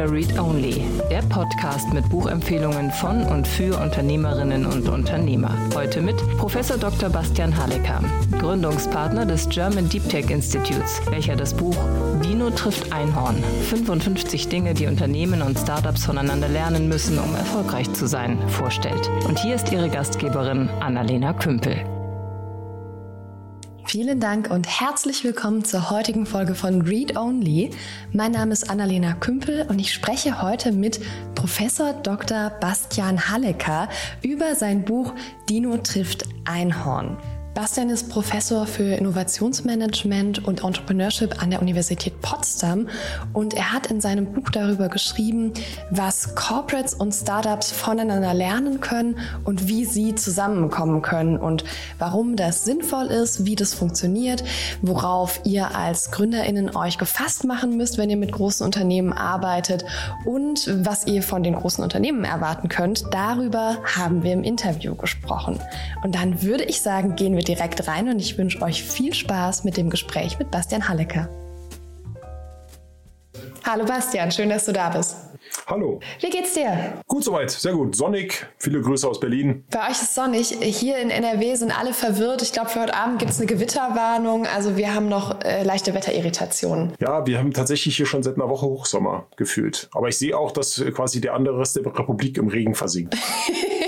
Insider Read Only, der Podcast mit Buchempfehlungen von und für Unternehmerinnen und Unternehmer. Heute mit Professor Dr. Bastian Hallecker, Gründungspartner des German Deep Tech Institutes, welcher das Buch Dino trifft Einhorn: 55 Dinge, die Unternehmen und Startups voneinander lernen müssen, um erfolgreich zu sein, vorstellt. Und hier ist Ihre Gastgeberin Annalena Kümpel. Vielen Dank und herzlich willkommen zur heutigen Folge von Read Only. Mein Name ist Annalena Kümpel und ich spreche heute mit Professor Dr. Bastian Hallecker über sein Buch Dino trifft Einhorn. Bastian ist Professor für Innovationsmanagement und Entrepreneurship an der Universität Potsdam und er hat in seinem Buch darüber geschrieben, was Corporates und Startups voneinander lernen können und wie sie zusammenkommen können und warum das sinnvoll ist, wie das funktioniert, worauf ihr als Gründerinnen euch gefasst machen müsst, wenn ihr mit großen Unternehmen arbeitet und was ihr von den großen Unternehmen erwarten könnt. Darüber haben wir im Interview gesprochen. Und dann würde ich sagen, gehen wir wir direkt rein und ich wünsche euch viel Spaß mit dem Gespräch mit Bastian Hallecker. Hallo Bastian, schön, dass du da bist. Hallo. Wie geht's dir? Gut soweit, sehr gut. Sonnig, viele Grüße aus Berlin. Bei euch ist sonnig. Hier in NRW sind alle verwirrt. Ich glaube, für heute Abend gibt es eine Gewitterwarnung. Also wir haben noch äh, leichte Wetterirritationen. Ja, wir haben tatsächlich hier schon seit einer Woche Hochsommer gefühlt. Aber ich sehe auch, dass quasi der andere Rest der Republik im Regen versinkt.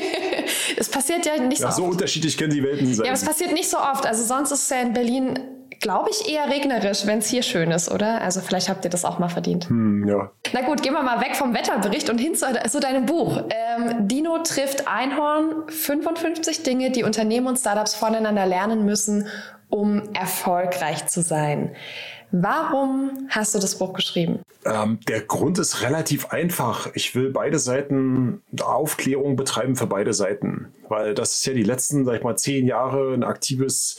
Es passiert ja nicht so ja, oft. So unterschiedlich kennen die Welten sein. Ja, aber es passiert nicht so oft. Also sonst ist es ja in Berlin, glaube ich, eher regnerisch, wenn es hier schön ist, oder? Also vielleicht habt ihr das auch mal verdient. Hm, ja. Na gut, gehen wir mal weg vom Wetterbericht und hin zu, zu deinem Buch. Ähm, Dino trifft Einhorn. 55 Dinge, die Unternehmen und Startups voneinander lernen müssen, um erfolgreich zu sein. Warum hast du das Buch geschrieben? Ähm, der Grund ist relativ einfach. Ich will beide Seiten Aufklärung betreiben für beide Seiten weil das ist ja die letzten, sag ich mal, zehn Jahre ein aktives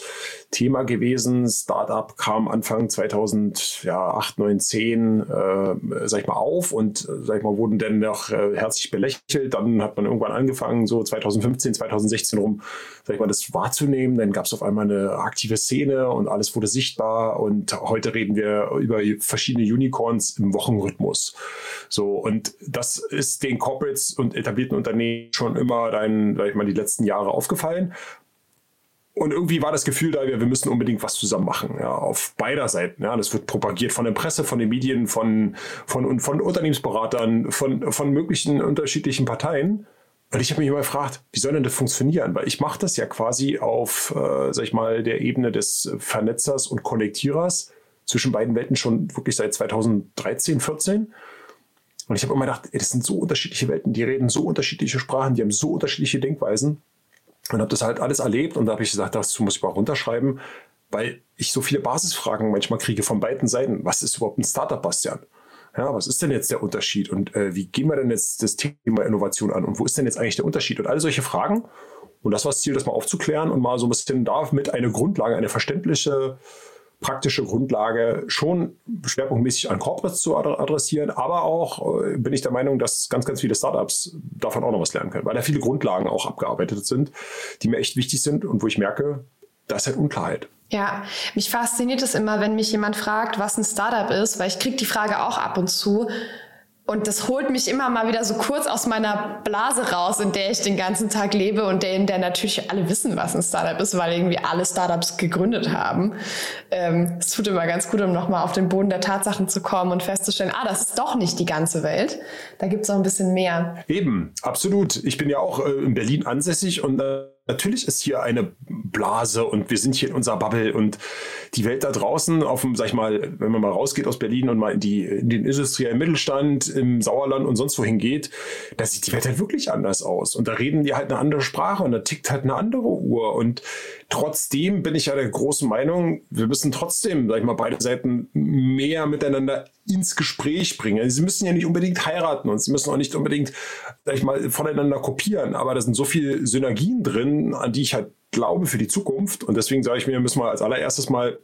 Thema gewesen. Startup kam Anfang 2008, 9, 10, äh, sag ich mal, auf und, äh, sag ich mal, wurden dann noch äh, herzlich belächelt. Dann hat man irgendwann angefangen, so 2015, 2016 rum, sag ich mal, das wahrzunehmen. Dann gab es auf einmal eine aktive Szene und alles wurde sichtbar und heute reden wir über verschiedene Unicorns im Wochenrhythmus. So, und das ist den Corporates und etablierten Unternehmen schon immer dein, sag ich mal, die Jahre aufgefallen. Und irgendwie war das Gefühl da, wir, müssen unbedingt was zusammen machen, ja, auf beider Seiten. Ja, das wird propagiert von der Presse, von den Medien, von, von, von Unternehmensberatern, von, von möglichen unterschiedlichen Parteien. Und ich habe mich immer gefragt, wie soll denn das funktionieren? Weil ich mache das ja quasi auf, äh, sag ich mal, der Ebene des Vernetzers und Konnektierers zwischen beiden Welten schon wirklich seit 2013, 14. Und ich habe immer gedacht, ey, das sind so unterschiedliche Welten, die reden so unterschiedliche Sprachen, die haben so unterschiedliche Denkweisen. Und habe das halt alles erlebt und da habe ich gesagt, das muss ich mal runterschreiben, weil ich so viele Basisfragen manchmal kriege von beiden Seiten. Was ist überhaupt ein Startup, Bastian? Ja, was ist denn jetzt der Unterschied und äh, wie gehen wir denn jetzt das Thema Innovation an und wo ist denn jetzt eigentlich der Unterschied und all solche Fragen. Und das war das Ziel, das mal aufzuklären und mal so ein bisschen damit eine Grundlage, eine verständliche praktische Grundlage schon schwerpunktmäßig an Corporates zu adressieren, aber auch äh, bin ich der Meinung, dass ganz, ganz viele Startups davon auch noch was lernen können, weil da viele Grundlagen auch abgearbeitet sind, die mir echt wichtig sind und wo ich merke, da ist halt Unklarheit. Ja, mich fasziniert es immer, wenn mich jemand fragt, was ein Startup ist, weil ich kriege die Frage auch ab und zu. Und das holt mich immer mal wieder so kurz aus meiner Blase raus, in der ich den ganzen Tag lebe und in der natürlich alle wissen, was ein Startup ist, weil irgendwie alle Startups gegründet haben. Ähm, es tut immer ganz gut, um nochmal auf den Boden der Tatsachen zu kommen und festzustellen, ah, das ist doch nicht die ganze Welt. Da gibt es noch ein bisschen mehr. Eben, absolut. Ich bin ja auch äh, in Berlin ansässig und äh natürlich ist hier eine Blase und wir sind hier in unserer Bubble und die Welt da draußen auf dem, sag ich mal, wenn man mal rausgeht aus Berlin und mal in, die, in den industriellen Mittelstand im Sauerland und sonst wohin geht, da sieht die Welt halt wirklich anders aus. Und da reden die halt eine andere Sprache und da tickt halt eine andere Uhr. Und trotzdem bin ich ja der großen Meinung, wir müssen trotzdem, sag ich mal, beide Seiten mehr miteinander ins Gespräch bringen. Sie müssen ja nicht unbedingt heiraten und sie müssen auch nicht unbedingt, sag ich mal, voneinander kopieren, aber da sind so viele Synergien drin, an die ich halt glaube für die Zukunft. Und deswegen sage ich mir, müssen wir als allererstes mal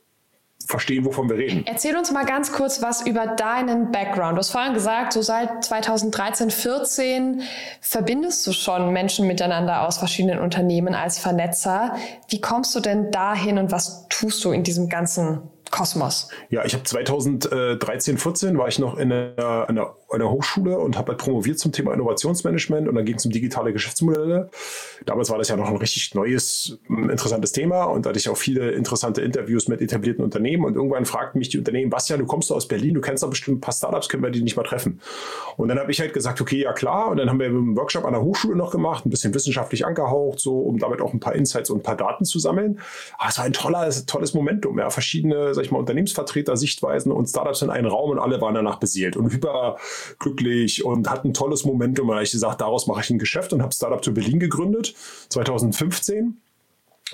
verstehen, wovon wir reden. Erzähl uns mal ganz kurz was über deinen Background. Du hast vorhin gesagt, so seit 2013, 14 verbindest du schon Menschen miteinander aus verschiedenen Unternehmen als Vernetzer. Wie kommst du denn dahin und was tust du in diesem ganzen Kosmos. Ja, ich habe 2013, 14 war ich noch in einer, einer, einer Hochschule und habe halt promoviert zum Thema Innovationsmanagement und dann ging es um digitale Geschäftsmodelle. Damals war das ja noch ein richtig neues, interessantes Thema und da hatte ich auch viele interessante Interviews mit etablierten Unternehmen und irgendwann fragten mich die Unternehmen, Bastian, du kommst aus Berlin, du kennst doch bestimmt ein paar Startups, können wir die nicht mal treffen? Und dann habe ich halt gesagt, okay, ja klar und dann haben wir einen Workshop an der Hochschule noch gemacht, ein bisschen wissenschaftlich angehaucht, so um damit auch ein paar Insights und ein paar Daten zu sammeln. Aber es war ein toller, tolles Momentum, ja, verschiedene sag ich mal, Unternehmensvertreter, Sichtweisen und Startups in einen Raum und alle waren danach beseelt und hyperglücklich und hatten ein tolles Momentum. Und ich gesagt, daraus mache ich ein Geschäft und habe Startup to Berlin gegründet, 2015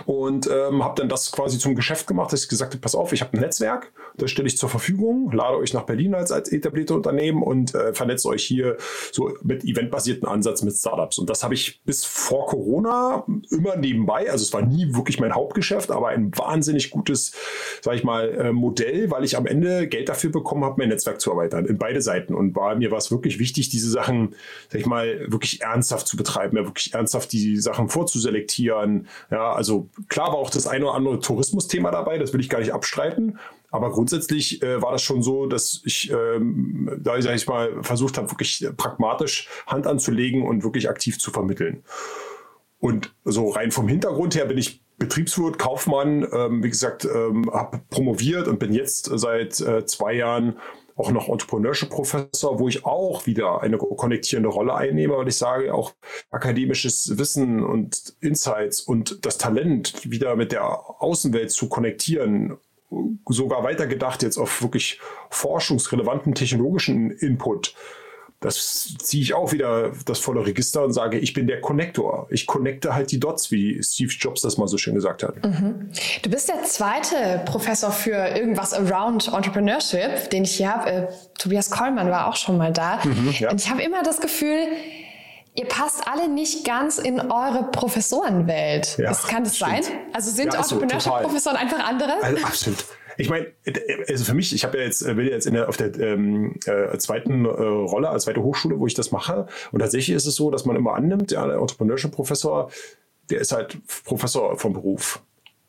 und ähm, habe dann das quasi zum Geschäft gemacht, dass ich gesagt habe, pass auf, ich habe ein Netzwerk, das stelle ich zur Verfügung, lade euch nach Berlin als, als etablierte Unternehmen und äh, vernetze euch hier so mit eventbasierten Ansatz mit Startups. Und das habe ich bis vor Corona immer nebenbei, also es war nie wirklich mein Hauptgeschäft, aber ein wahnsinnig gutes, sage ich mal, äh, Modell, weil ich am Ende Geld dafür bekommen habe, mein Netzwerk zu erweitern, in beide Seiten. Und war, mir war es wirklich wichtig, diese Sachen, sag ich mal, wirklich ernsthaft zu betreiben, ja, wirklich ernsthaft die Sachen vorzuselektieren, ja, also klar war auch das eine oder andere Tourismusthema dabei, das will ich gar nicht abstreiten. Aber grundsätzlich äh, war das schon so, dass ich, ähm, da ich mal, versucht habe, wirklich pragmatisch Hand anzulegen und wirklich aktiv zu vermitteln. Und so rein vom Hintergrund her bin ich Betriebswirt, Kaufmann, ähm, wie gesagt, ähm, habe promoviert und bin jetzt seit äh, zwei Jahren auch noch Entrepreneurship Professor, wo ich auch wieder eine konnektierende Rolle einnehme, weil ich sage, auch akademisches Wissen und Insights und das Talent wieder mit der Außenwelt zu konnektieren, sogar weitergedacht jetzt auf wirklich forschungsrelevanten technologischen Input das ziehe ich auch wieder das volle Register und sage, ich bin der Connector. Ich connecte halt die Dots, wie Steve Jobs das mal so schön gesagt hat. Mhm. Du bist der zweite Professor für irgendwas around Entrepreneurship, den ich hier habe. Äh, Tobias Kollmann war auch schon mal da. Mhm, ja. Und ich habe immer das Gefühl, ihr passt alle nicht ganz in eure Professorenwelt. Ja, das kann das sein? Also sind ja, also, Entrepreneurship-Professoren einfach andere? Also, absolut. Ich meine, also für mich, ich habe ja jetzt, bin jetzt in der, auf der ähm, äh, zweiten äh, Rolle, als zweite Hochschule, wo ich das mache. Und tatsächlich ist es so, dass man immer annimmt, ja, der Entrepreneurship-Professor, der ist halt Professor vom Beruf.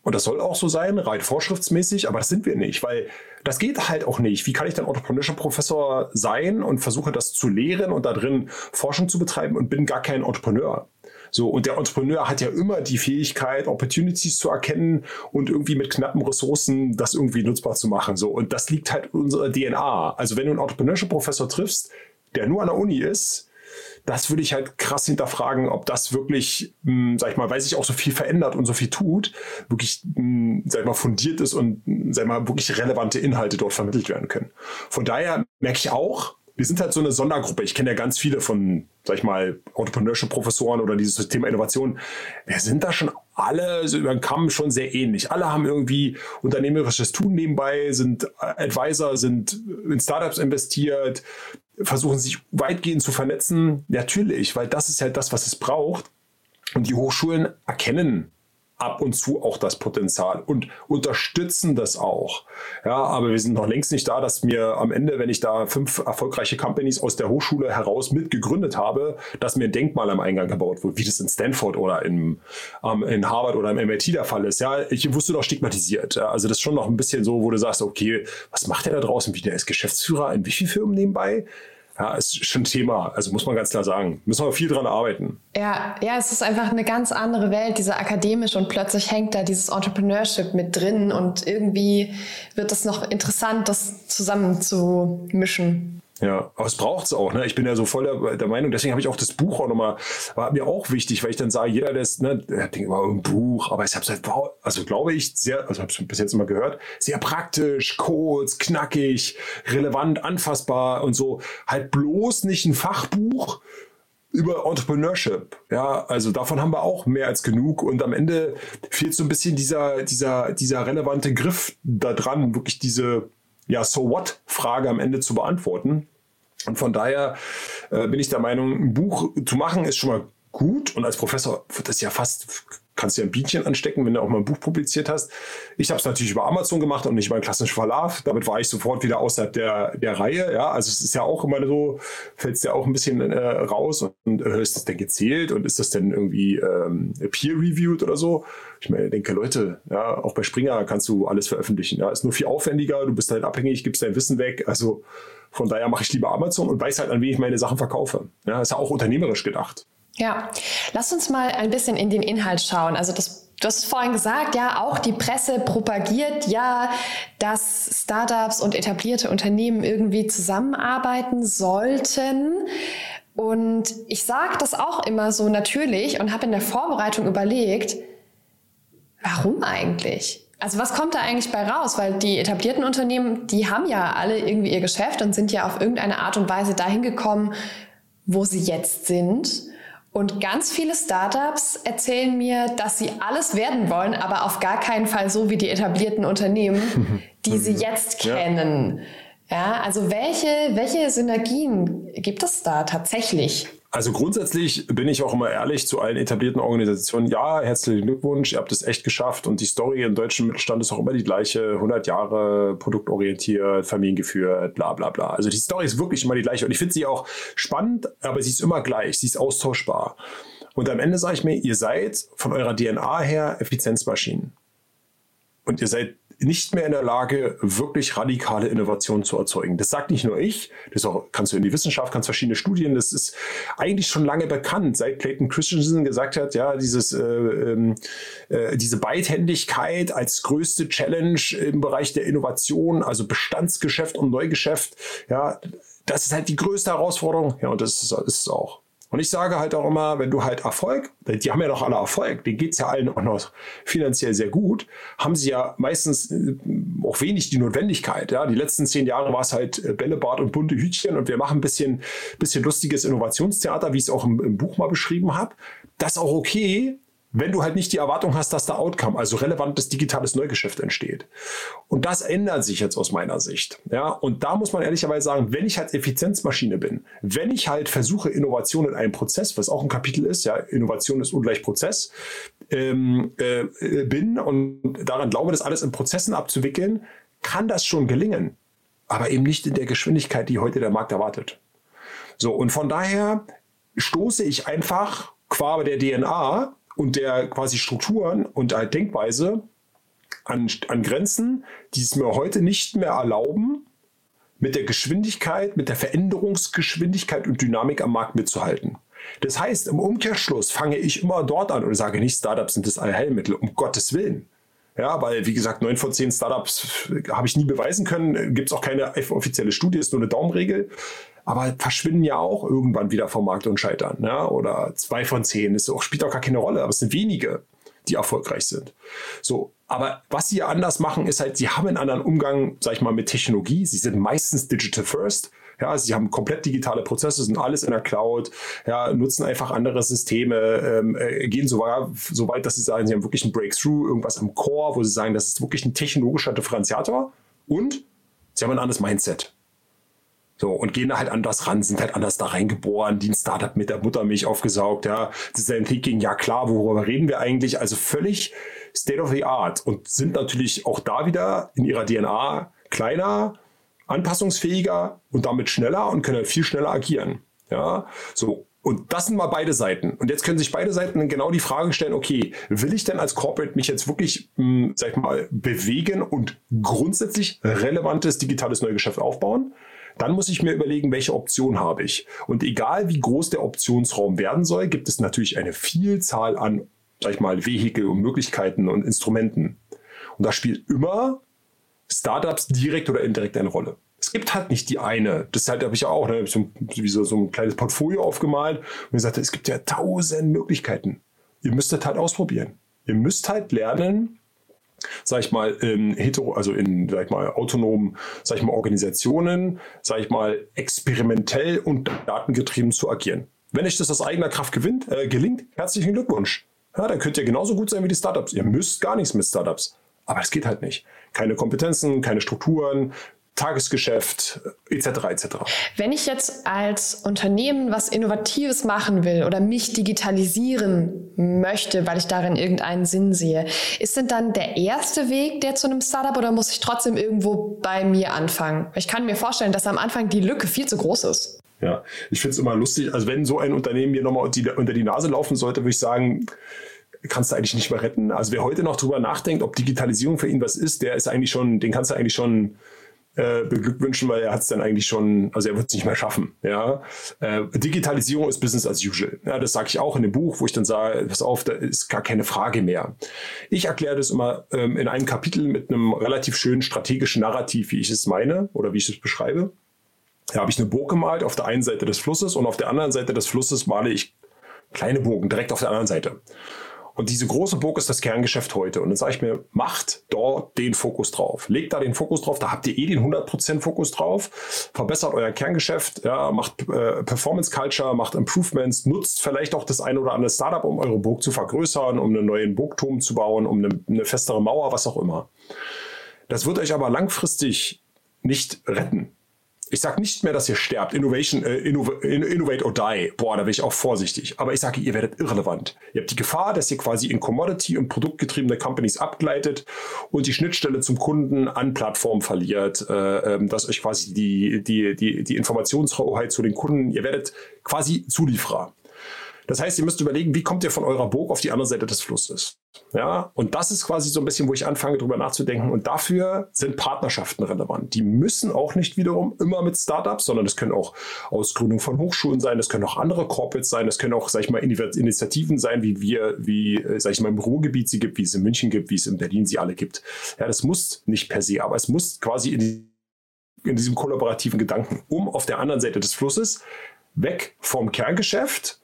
Und das soll auch so sein, rein vorschriftsmäßig, aber das sind wir nicht, weil das geht halt auch nicht. Wie kann ich dann Entrepreneurship-Professor sein und versuche das zu lehren und da drin Forschung zu betreiben und bin gar kein Entrepreneur? So, und der Entrepreneur hat ja immer die Fähigkeit, Opportunities zu erkennen und irgendwie mit knappen Ressourcen das irgendwie nutzbar zu machen. So, und das liegt halt in unserer DNA. Also, wenn du einen Entrepreneurship-Professor triffst, der nur an der Uni ist, das würde ich halt krass hinterfragen, ob das wirklich, mh, hm, sag ich mal, weil sich auch so viel verändert und so viel tut, wirklich, mh, hm, sag ich mal, fundiert ist und, sag ich mal, wirklich relevante Inhalte dort vermittelt werden können. Von daher merke ich auch, wir sind halt so eine Sondergruppe. Ich kenne ja ganz viele von, sag ich mal, Entrepreneurship-Professoren oder dieses Thema Innovation. Wir sind da schon alle so über den Kamm schon sehr ähnlich. Alle haben irgendwie unternehmerisches Tun nebenbei, sind Advisor, sind in Startups investiert, versuchen sich weitgehend zu vernetzen. Natürlich, weil das ist halt das, was es braucht. Und die Hochschulen erkennen ab und zu auch das Potenzial und unterstützen das auch. Ja, aber wir sind noch längst nicht da, dass mir am Ende, wenn ich da fünf erfolgreiche Companies aus der Hochschule heraus mitgegründet habe, dass mir ein Denkmal am Eingang gebaut wird, wie das in Stanford oder in, ähm, in Harvard oder im MIT der Fall ist. Ja, ich wusste doch stigmatisiert. Ja, also das ist schon noch ein bisschen so, wo du sagst, okay, was macht der da draußen? Wie der ist Geschäftsführer in wie vielen Firmen nebenbei? Ja, ist schon Thema. Also muss man ganz klar sagen. Müssen wir viel dran arbeiten. Ja, ja, es ist einfach eine ganz andere Welt, diese akademische und plötzlich hängt da dieses Entrepreneurship mit drin und irgendwie wird es noch interessant, das zusammen zu mischen. Ja, aber es braucht es auch. Ne? Ich bin ja so voll der, der Meinung, deswegen habe ich auch das Buch auch nochmal, war mir auch wichtig, weil ich dann sage, jeder, der ne, der denkt immer, ein Buch, aber ich habe es halt, also glaube ich, sehr, also habe es bis jetzt immer gehört, sehr praktisch, kurz, knackig, relevant, anfassbar und so. Halt bloß nicht ein Fachbuch, über Entrepreneurship. Ja, also davon haben wir auch mehr als genug. Und am Ende fehlt so ein bisschen dieser, dieser, dieser relevante Griff da dran, wirklich diese, ja, so what Frage am Ende zu beantworten. Und von daher äh, bin ich der Meinung, ein Buch zu machen ist schon mal gut. Und als Professor wird das ja fast kannst dir ein Bienchen anstecken, wenn du auch mal ein Buch publiziert hast. Ich habe es natürlich über Amazon gemacht und nicht über einen klassischen Verlag. Damit war ich sofort wieder außerhalb der, der Reihe. Ja, also es ist ja auch immer so, fällst ja auch ein bisschen äh, raus und, äh, ist das denn gezählt und ist das denn irgendwie ähm, peer-reviewed oder so? Ich meine, denke, Leute, ja, auch bei Springer kannst du alles veröffentlichen. Ja, ist nur viel aufwendiger, du bist halt abhängig, gibst dein Wissen weg. Also von daher mache ich lieber Amazon und weiß halt, an wen ich meine Sachen verkaufe. Ja, ist ja auch unternehmerisch gedacht. Ja, lass uns mal ein bisschen in den Inhalt schauen. Also das Du hast vorhin gesagt, ja, auch die Presse propagiert ja, dass Startups und etablierte Unternehmen irgendwie zusammenarbeiten sollten. Und ich sage das auch immer so natürlich und habe in der Vorbereitung überlegt, warum eigentlich? Also was kommt da eigentlich bei raus? Weil die etablierten Unternehmen, die haben ja alle irgendwie ihr Geschäft und sind ja auf irgendeine Art und Weise dahin gekommen, wo sie jetzt sind. Und ganz viele Startups erzählen mir, dass sie alles werden wollen, aber auf gar keinen Fall so wie die etablierten Unternehmen, die sie jetzt kennen. Ja, ja also welche, welche Synergien gibt es da tatsächlich? Also grundsätzlich bin ich auch immer ehrlich zu allen etablierten Organisationen. Ja, herzlichen Glückwunsch, ihr habt es echt geschafft. Und die Story im deutschen Mittelstand ist auch immer die gleiche. 100 Jahre produktorientiert, familiengeführt, bla bla bla. Also die Story ist wirklich immer die gleiche. Und ich finde sie auch spannend, aber sie ist immer gleich. Sie ist austauschbar. Und am Ende sage ich mir, ihr seid von eurer DNA her Effizienzmaschinen. Und ihr seid nicht mehr in der Lage, wirklich radikale Innovationen zu erzeugen. Das sagt nicht nur ich, das auch, kannst du in die Wissenschaft, kannst verschiedene Studien, das ist eigentlich schon lange bekannt, seit Clayton Christensen gesagt hat, ja, dieses, äh, ähm, äh, diese Beidhändigkeit als größte Challenge im Bereich der Innovation, also Bestandsgeschäft und Neugeschäft, ja, das ist halt die größte Herausforderung, ja, und das ist, ist es auch. Und ich sage halt auch immer, wenn du halt Erfolg, die haben ja noch alle Erfolg, denen geht es ja allen auch noch finanziell sehr gut, haben sie ja meistens äh, auch wenig die Notwendigkeit. Ja? Die letzten zehn Jahre war es halt äh, Bällebad und bunte Hütchen und wir machen ein bisschen, bisschen lustiges Innovationstheater, wie ich es auch im, im Buch mal beschrieben habe. Das ist auch okay, wenn du halt nicht die Erwartung hast, dass da Outcome, also relevantes digitales Neugeschäft entsteht. Und das ändert sich jetzt aus meiner Sicht. Ja, und da muss man ehrlicherweise sagen, wenn ich halt Effizienzmaschine bin, wenn ich halt versuche, Innovation in einem Prozess, was auch ein Kapitel ist, ja, Innovation ist ungleich Prozess, ähm, äh, bin und daran glaube, das alles in Prozessen abzuwickeln, kann das schon gelingen. Aber eben nicht in der Geschwindigkeit, die heute der Markt erwartet. So, und von daher stoße ich einfach qua der DNA und der quasi Strukturen und der Denkweise an, an Grenzen, die es mir heute nicht mehr erlauben, mit der Geschwindigkeit, mit der Veränderungsgeschwindigkeit und Dynamik am Markt mitzuhalten. Das heißt, im Umkehrschluss fange ich immer dort an und sage nicht, Startups sind das Allheilmittel, um Gottes Willen. Ja, weil, wie gesagt, neun von zehn Startups habe ich nie beweisen können. Gibt es auch keine offizielle Studie, ist nur eine Daumenregel aber verschwinden ja auch irgendwann wieder vom Markt und scheitern. Ja? Oder zwei von zehn, das spielt auch gar keine Rolle, aber es sind wenige, die erfolgreich sind. So, aber was sie anders machen, ist halt, sie haben einen anderen Umgang, sag ich mal, mit Technologie. Sie sind meistens digital first. Ja, sie haben komplett digitale Prozesse, sind alles in der Cloud, ja, nutzen einfach andere Systeme, ähm, äh, gehen sogar so weit, dass sie sagen, sie haben wirklich ein Breakthrough, irgendwas am Core, wo sie sagen, das ist wirklich ein technologischer Differenziator und sie haben ein anderes Mindset. So, und gehen da halt anders ran, sind halt anders da reingeboren, die ein Startup mit der Muttermilch aufgesaugt, ja. Design Thinking, ja klar, worüber reden wir eigentlich? Also völlig State of the Art und sind natürlich auch da wieder in ihrer DNA kleiner, anpassungsfähiger und damit schneller und können halt viel schneller agieren. Ja, so. Und das sind mal beide Seiten. Und jetzt können sich beide Seiten genau die Frage stellen, okay, will ich denn als Corporate mich jetzt wirklich, mh, hm, sag ich mal, bewegen und grundsätzlich relevantes digitales Neugeschäft aufbauen? Dann muss ich mir überlegen, welche Option habe ich. Und egal wie groß der Optionsraum werden soll, gibt es natürlich eine Vielzahl an, sag ich mal, Vehikel und Möglichkeiten und Instrumenten. Und da spielt immer Startups direkt oder indirekt eine Rolle. Es gibt halt nicht die eine. Das halt habe ich auch, ne, so, so, so ein kleines Portfolio aufgemalt und gesagt, es gibt ja tausend Möglichkeiten. Ihr müsstet halt ausprobieren. Ihr müsst halt lernen, sag ich mal, in hetero, also in, sag ich mal, autonomen, sag ich mal, Organisationen, sag ich mal, experimentell und datengetrieben zu agieren. Wenn euch das aus eigener Kraft gewinnt, äh, gelingt, herzlichen Glückwunsch. Ja, dann könnt ihr genauso gut sein wie die Startups. Ihr müsst gar nichts mit Startups. Aber es geht halt nicht. Keine Kompetenzen, keine Strukturen, Tagesgeschäft etc. etc. Wenn ich jetzt als Unternehmen was Innovatives machen will oder mich digitalisieren möchte, weil ich darin irgendeinen Sinn sehe, ist denn dann der erste Weg der zu einem Startup oder muss ich trotzdem irgendwo bei mir anfangen? Ich kann mir vorstellen, dass am Anfang die Lücke viel zu groß ist. Ja, ich finde es immer lustig. Also wenn so ein Unternehmen mir nochmal unter die Nase laufen sollte, würde ich sagen, kannst du eigentlich nicht mehr retten. Also wer heute noch drüber nachdenkt, ob Digitalisierung für ihn was ist, der ist eigentlich schon, den kannst du eigentlich schon äh, beglückwünschen, weil er hat es dann eigentlich schon, also er wird es nicht mehr schaffen. Ja? Äh, Digitalisierung ist Business as usual. Ja, das sage ich auch in dem Buch, wo ich dann sage, pass auf, da ist gar keine Frage mehr. Ich erkläre das immer ähm, in einem Kapitel mit einem relativ schönen strategischen Narrativ, wie ich es meine oder wie ich es beschreibe. Da habe ich eine Burg gemalt auf der einen Seite des Flusses und auf der anderen Seite des Flusses male ich kleine Burgen direkt auf der anderen Seite. Und diese große Burg ist das Kerngeschäft heute. Und dann sage ich mir, macht dort den Fokus drauf. Legt da den Fokus drauf, da habt ihr eh den 100% Fokus drauf. Verbessert euer Kerngeschäft, ja, macht äh, Performance Culture, macht Improvements, nutzt vielleicht auch das eine oder andere Startup, um eure Burg zu vergrößern, um einen neuen Burgturm zu bauen, um eine, eine festere Mauer, was auch immer. Das wird euch aber langfristig nicht retten ich sage nicht mehr, dass ihr sterbt. Innovation, äh, innovate or die. Boah, da bin ich auch vorsichtig. Aber ich sage, ihr werdet irrelevant. Ihr habt die Gefahr, dass ihr quasi in Commodity- und produktgetriebene Companies abgleitet und die Schnittstelle zum Kunden an Plattformen verliert, äh, ähm, dass euch quasi die, die, die, die Informationshoheit zu den Kunden, ihr werdet quasi Zulieferer. Das heißt, ihr müsst überlegen, wie kommt ihr von eurer Burg auf die andere Seite des Flusses? Ja, und das ist quasi so ein bisschen, wo ich anfange, darüber nachzudenken. Und dafür sind Partnerschaften relevant. Die müssen auch nicht wiederum immer mit Startups, sondern das können auch Ausgründungen von Hochschulen sein, das können auch andere Corporates sein, das können auch, sag ich mal, Initiativen sein, wie wir, wie, äh, sag ich mal, im Ruhrgebiet sie gibt, wie es in München gibt, wie es in Berlin sie alle gibt. Ja, das muss nicht per se, aber es muss quasi in, in diesem kollaborativen Gedanken, um auf der anderen Seite des Flusses weg vom Kerngeschäft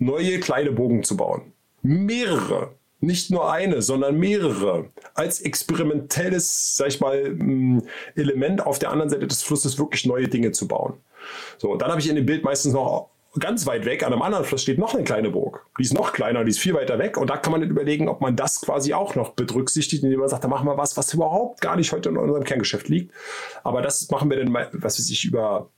neue kleine Bogen zu bauen. Mehrere. Nicht nur eine, sondern mehrere. Als experimentelles, sag ich mal, mm, Element auf der anderen Seite des Flusses wirklich neue Dinge zu bauen. So, dann habe ich in dem Bild meistens noch ganz weit weg, an einem anderen Fluss steht noch eine kleine Burg. Die ist noch kleiner, die ist viel weiter weg. Und da kann man dann überlegen, ob man das quasi auch noch berücksichtigt, indem man sagt, da machen wir was, was überhaupt gar nicht heute in unserem Kerngeschäft liegt. Aber das machen wir dann, was weiß ich, über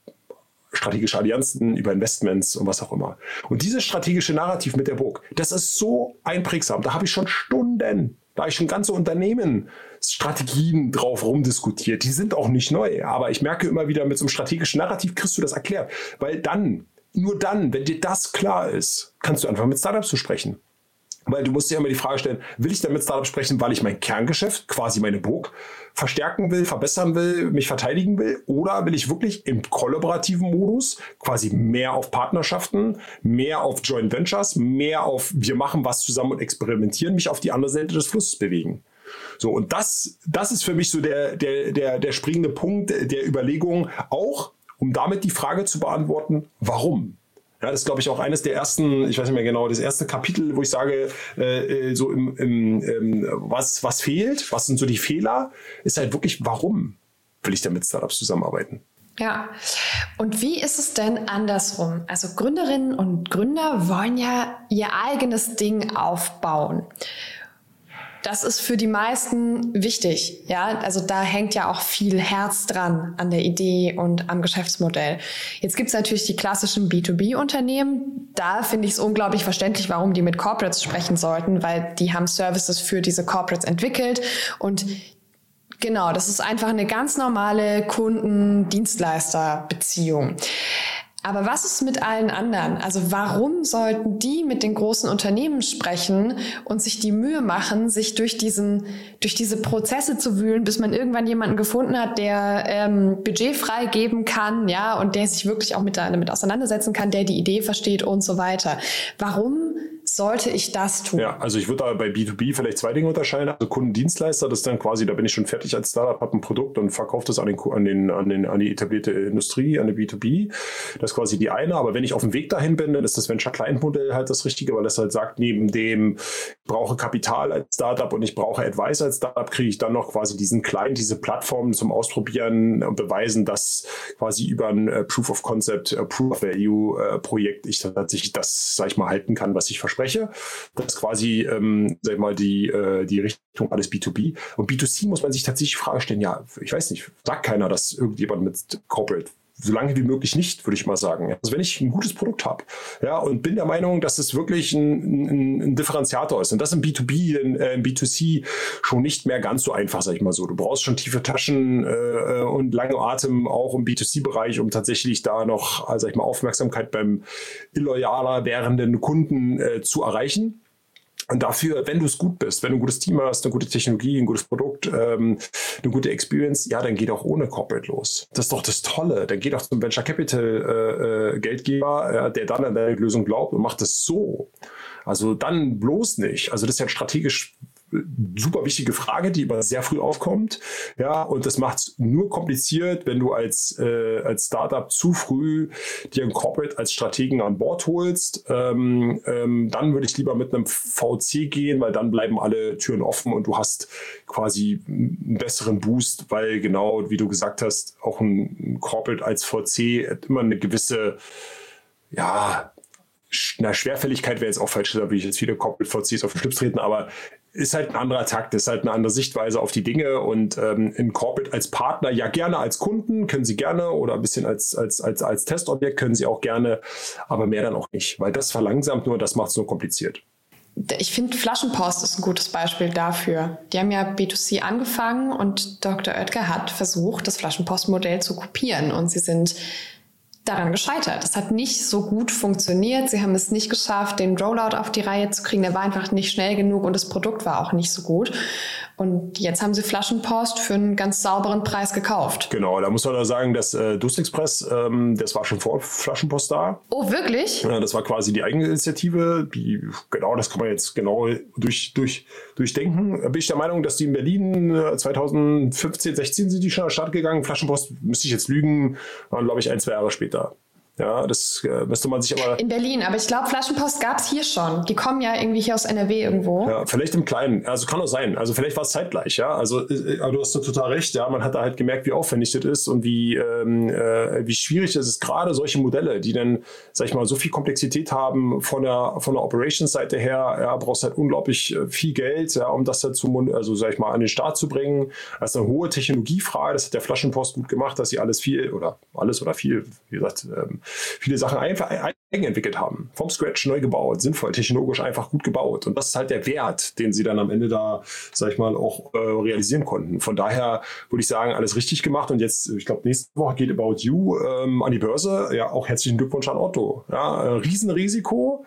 strategische Allianzen, über Investments und was auch immer. Und dieses strategische Narrativ mit der Burg, das ist so einprägsam. Da habe ich schon Stunden, da habe ich schon ganze Unternehmen Strategien drauf rumdiskutiert. Die sind auch nicht neu, aber ich merke immer wieder, mit so einem strategischen Narrativ kriegst du das erklärt. Weil dann, nur dann, wenn dir das klar ist, kannst du anfangen mit Startups zu sprechen. Weil du musst dir immer die Frage stellen, will ich denn mit Startups sprechen, weil ich mein Kerngeschäft, quasi meine Burg, verstärken will, verbessern will, mich verteidigen will? Oder will ich wirklich im kollaborativen Modus quasi mehr auf Partnerschaften, mehr auf Joint Ventures, mehr auf wir machen was zusammen und experimentieren, mich auf die andere Seite des Flusses bewegen? So, und das, das ist für mich so der, der, der, der springende Punkt der Überlegung, auch um damit die Frage zu beantworten, warum? Ja, das ist, glaube ich, auch eines der ersten, ich weiß nicht mehr genau, das erste Kapitel, wo ich sage, äh, äh, so im, im, im, was, was fehlt, was sind so die Fehler, ist halt wirklich, warum will ich da mit Startups zusammenarbeiten? Ja, und wie ist es denn andersrum? Also Gründerinnen und Gründer wollen ja ihr eigenes Ding aufbauen. Das ist für die meisten wichtig. Ja, also da hängt ja auch viel Herz dran an der Idee und am Geschäftsmodell. Jetzt gibt's natürlich die klassischen B2B-Unternehmen. Da finde ich es unglaublich verständlich, warum die mit Corporates sprechen sollten, weil die haben Services für diese Corporates entwickelt und Genau, das ist einfach eine ganz normale Kunden-Dienstleister-Beziehung. Aber was ist mit allen anderen? Also warum sollten die mit den großen Unternehmen sprechen und sich die Mühe machen, sich durch diesen, durch diese Prozesse zu wühlen, bis man irgendwann jemanden gefunden hat, der ähm, Budget freigeben kann, ja, und der sich wirklich auch mit damit auseinandersetzen kann, der die Idee versteht und so weiter. Warum sollte ich das tun? Ja, also ich würde da bei B2B vielleicht zwei Dinge unterscheiden. Also Kundendienstleister, das ist dann quasi, da bin ich schon fertig als Startup, habe ein Produkt und verkaufe das an, den, an, den, an, den, an die etablierte Industrie, an die B2B. Das ist quasi die eine. Aber wenn ich auf dem Weg dahin bin, dann ist das Venture-Client-Modell halt das Richtige, weil es halt sagt, neben dem brauche Kapital als Startup und ich brauche Advice als Startup, kriege ich dann noch quasi diesen Client, diese Plattform zum Ausprobieren und beweisen, dass quasi über ein äh, Proof of Concept, äh, Proof of Value äh, Projekt ich tatsächlich das, sag ich mal, halten kann, was ich verspreche. Das ist quasi, ähm, sag ich mal, die, äh, die Richtung alles B2B. Und B2C muss man sich tatsächlich Frage stellen, ja, ich weiß nicht, sagt keiner, dass irgendjemand mit Corporate so lange wie möglich nicht, würde ich mal sagen. Also wenn ich ein gutes Produkt habe, ja, und bin der Meinung, dass es wirklich ein, ein, ein Differenziator ist und das im B2B, in, äh, im B2C schon nicht mehr ganz so einfach, sag ich mal so. Du brauchst schon tiefe Taschen äh, und lange Atem auch im B2C-Bereich, um tatsächlich da noch, also sag ich mal, Aufmerksamkeit beim illoyaler werdenden Kunden äh, zu erreichen. Und dafür, wenn du es gut bist, wenn du ein gutes Team hast, eine gute Technologie, ein gutes Produkt, ähm, eine gute Experience, ja, dann geht auch ohne Corporate los. Das ist doch das Tolle. Dann geht auch zum Venture Capital äh, äh, Geldgeber, ja, der dann an deine Lösung glaubt und macht es so. Also dann bloß nicht. Also das ist ja strategisch super wichtige Frage, die immer sehr früh aufkommt. Ja, und das macht es nur kompliziert, wenn du als, äh, als Startup zu früh dir ein Corporate als Strategen an Bord holst. Ähm, ähm, dann würde ich lieber mit einem VC gehen, weil dann bleiben alle Türen offen und du hast quasi einen besseren Boost, weil genau, wie du gesagt hast, auch ein Corporate als VC hat immer eine gewisse, ja, na, Schwerfälligkeit wäre jetzt auch falsch, da will ich jetzt viele Corporate VCs auf den Schlips treten, aber ist halt ein anderer Takt, ist halt eine andere Sichtweise auf die Dinge und ähm, in Corporate als Partner, ja gerne als Kunden, können sie gerne oder ein bisschen als, als, als, als Testobjekt können sie auch gerne, aber mehr dann auch nicht, weil das verlangsamt nur, das macht es nur kompliziert. Ich finde, Flaschenpost ist ein gutes Beispiel dafür. Die haben ja B2C angefangen und Dr. Oetker hat versucht, das Flaschenpost-Modell zu kopieren und sie sind daran gescheitert. Es hat nicht so gut funktioniert. Sie haben es nicht geschafft, den Rollout auf die Reihe zu kriegen. Der war einfach nicht schnell genug und das Produkt war auch nicht so gut. Und jetzt haben sie Flaschenpost für einen ganz sauberen Preis gekauft. Genau, da muss man da sagen, dass äh, Dustexpress, ähm, das war schon vor Flaschenpost da. Oh, wirklich? Ja, das war quasi die eigene Initiative. Die, genau, das kann man jetzt genau durch, durch, durchdenken. Bin ich der Meinung, dass die in Berlin äh, 2015, 16 sind die schon an den Start gegangen. Flaschenpost, müsste ich jetzt lügen, waren, glaube ich, ein, zwei Jahre später. Ja, das äh, müsste man sich aber. In Berlin, aber ich glaube, Flaschenpost gab es hier schon. Die kommen ja irgendwie hier aus NRW irgendwo. Ja, vielleicht im Kleinen. Also kann auch sein. Also vielleicht war es zeitgleich, ja. Also äh, du hast total recht, ja. Man hat da halt gemerkt, wie aufwendig das ist und wie, ähm, äh, wie schwierig es ist, gerade solche Modelle, die dann, sag ich mal, so viel Komplexität haben von der, von der Operations-Seite her, ja, brauchst halt unglaublich äh, viel Geld, ja, um das halt zu, also sag ich mal, an den Start zu bringen. Das ist eine hohe Technologiefrage. Das hat der Flaschenpost gut gemacht, dass sie alles viel oder alles oder viel, wie gesagt, ähm, viele Sachen einfach eigenentwickelt haben. Vom Scratch neu gebaut, sinnvoll, technologisch einfach gut gebaut. Und das ist halt der Wert, den sie dann am Ende da, sag ich mal, auch äh, realisieren konnten. Von daher würde ich sagen, alles richtig gemacht. Und jetzt, ich glaube, nächste Woche geht About You ähm, an die Börse. Ja, auch herzlichen Glückwunsch an Otto. Ja, äh, Riesenrisiko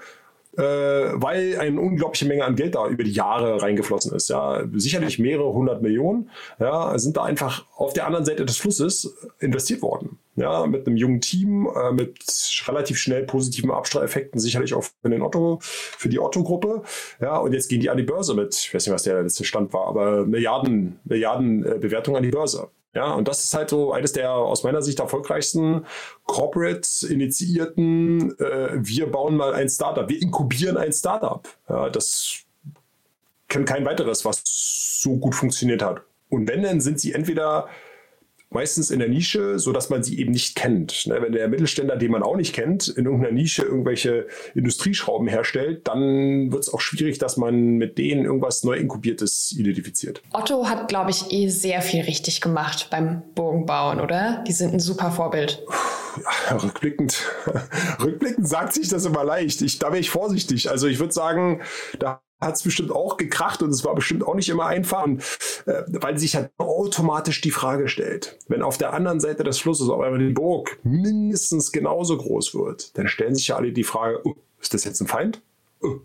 äh, weil eine unglaubliche Menge an Geld da über die Jahre reingeflossen ist. Ja, sicherlich mehrere hundert Millionen, ja, sind da einfach auf der anderen Seite des Flusses investiert worden. Ja, mit einem jungen Team, äh, mit relativ schnell positiven Abstrahleffekten, sicherlich auch für den Otto, für die Otto-Gruppe. Ja, und jetzt gehen die an die Börse mit, ich weiß nicht, was der letzte Stand war, aber Milliarden, Milliarden äh, Bewertungen an die Börse. Ja, und das ist halt so eines der aus meiner Sicht erfolgreichsten Corporate initiierten, äh, wir bauen mal ein Startup, wir inkubieren ein Startup. Ja, das kennt kein weiteres, was so gut funktioniert hat. Und wenn, dann sind sie entweder meistens in der Nische, sodass man sie eben nicht kennt. Ne, wenn der Mittelständler, den man auch nicht kennt, in irgendeiner Nische irgendwelche Industrieschrauben herstellt, dann wird es auch schwierig, dass man mit denen irgendwas neu inkubiertes identifiziert. Otto hat, glaube ich, eh sehr viel richtig gemacht beim Burgenbauen, oder? Die sind ein super Vorbild. Ja, rückblickend, rückblickend sagt sich das immer leicht. Ich, da wäre ich vorsichtig. Also ich würde sagen, da hat es bestimmt auch gekracht und es war bestimmt auch nicht immer einfach, und, äh, weil sich halt automatisch die Frage stellt, wenn auf der anderen Seite des Flusses auf einmal die Burg mindestens genauso groß wird, dann stellen sich ja alle die Frage, oh, ist das jetzt ein Feind?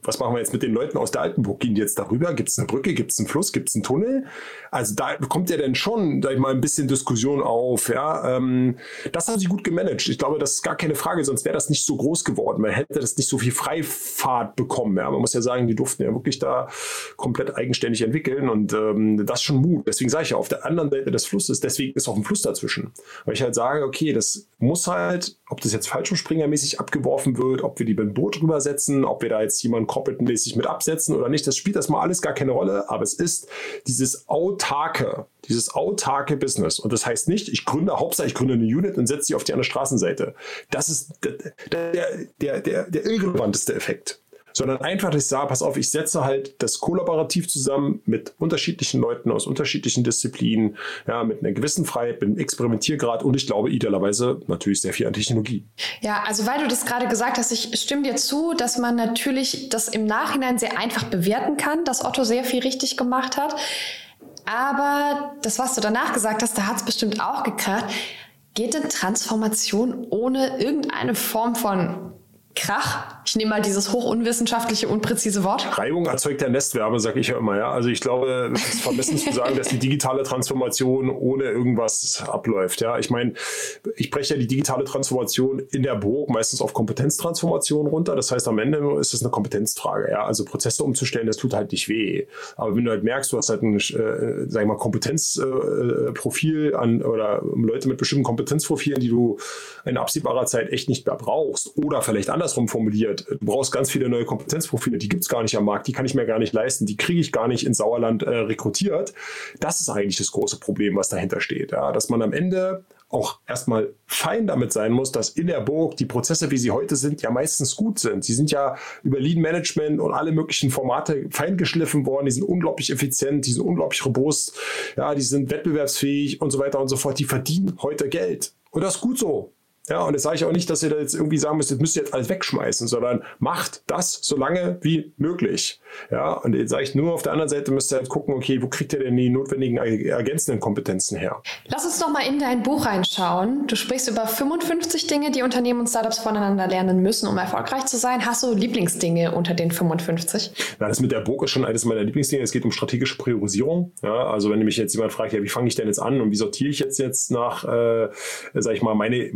Was machen wir jetzt mit den Leuten aus der Altenburg? Gehen die jetzt darüber? Gibt es eine Brücke? Gibt es einen Fluss? Gibt es einen Tunnel? Also da kommt ja dann schon, sag ich mal, ein bisschen Diskussion auf. Ja? Ähm, das haben sie gut gemanagt. Ich glaube, das ist gar keine Frage, sonst wäre das nicht so groß geworden. Man hätte das nicht so viel Freifahrt bekommen. Ja? Man muss ja sagen, die durften ja wirklich da komplett eigenständig entwickeln und ähm, das ist schon Mut. Deswegen sage ich ja, auf der anderen Seite des Flusses, deswegen ist auch ein Fluss dazwischen. Weil ich halt sage, okay, das muss halt ob das jetzt Fallschirmspringermäßig abgeworfen wird, ob wir die dem Boot rübersetzen, ob wir da jetzt jemanden corporate-mäßig mit absetzen oder nicht, das spielt erstmal alles gar keine Rolle, aber es ist dieses autarke, dieses autarke Business. Und das heißt nicht, ich gründe Hauptsache, ich gründe eine Unit und setze sie auf die andere Straßenseite. Das ist der, der, der, der irrelevanteste Effekt sondern einfach, dass ich sage, pass auf, ich setze halt das kollaborativ zusammen mit unterschiedlichen Leuten aus unterschiedlichen Disziplinen, ja, mit einer gewissen Freiheit, mit einem Experimentiergrad und ich glaube idealerweise natürlich sehr viel an Technologie. Ja, also weil du das gerade gesagt hast, ich stimme dir zu, dass man natürlich das im Nachhinein sehr einfach bewerten kann, dass Otto sehr viel richtig gemacht hat. Aber das, was du danach gesagt hast, da hat es bestimmt auch gekracht. Geht denn Transformation ohne irgendeine Form von Krach. Ich nehme mal dieses hochunwissenschaftliche, unpräzise Wort. Reibung erzeugt ja Nestwärme, sage ich ja immer. Ja? Also ich glaube, es ist vermessen zu sagen, dass die digitale Transformation ohne irgendwas abläuft. Ja? Ich meine, ich breche ja die digitale Transformation in der Burg meistens auf Kompetenztransformation runter. Das heißt, am Ende ist es eine Kompetenzfrage. Ja? Also Prozesse umzustellen, das tut halt nicht weh. Aber wenn du halt merkst, du hast halt ein, äh, sag ich mal, Kompetenzprofil äh, an oder Leute mit bestimmten Kompetenzprofilen, die du in absehbarer Zeit echt nicht mehr brauchst oder vielleicht an andersrum formuliert. Du brauchst ganz viele neue Kompetenzprofile, die gibt es gar nicht am Markt, die kann ich mir gar nicht leisten, die kriege ich gar nicht in Sauerland äh, rekrutiert. Das ist eigentlich das große Problem, was dahinter steht. Ja? Dass man am Ende auch erstmal fein damit sein muss, dass in der Burg die Prozesse, wie sie heute sind, ja meistens gut sind. Sie sind ja über Lean Management und alle möglichen Formate fein geschliffen worden, die sind unglaublich effizient, die sind unglaublich robust, ja, die sind wettbewerbsfähig und so weiter und so fort. Die verdienen heute Geld. Und das ist gut so. Ja, und jetzt sage ich auch nicht, dass ihr da jetzt irgendwie sagen müsst, jetzt müsst ihr jetzt alles wegschmeißen, sondern macht das so lange wie möglich. Ja, und jetzt sage ich nur, auf der anderen Seite müsst ihr halt gucken, okay, wo kriegt ihr denn die notwendigen ergänzenden Kompetenzen her? Lass uns noch mal in dein Buch reinschauen. Du sprichst über 55 Dinge, die Unternehmen und Startups voneinander lernen müssen, um erfolgreich zu sein. Hast du Lieblingsdinge unter den 55? Ja, das mit der Burg ist schon eines meiner Lieblingsdinge. Es geht um strategische Priorisierung. Ja, also wenn mich jetzt jemand fragt, ja, wie fange ich denn jetzt an und wie sortiere ich jetzt jetzt nach, äh, sag ich mal, meine,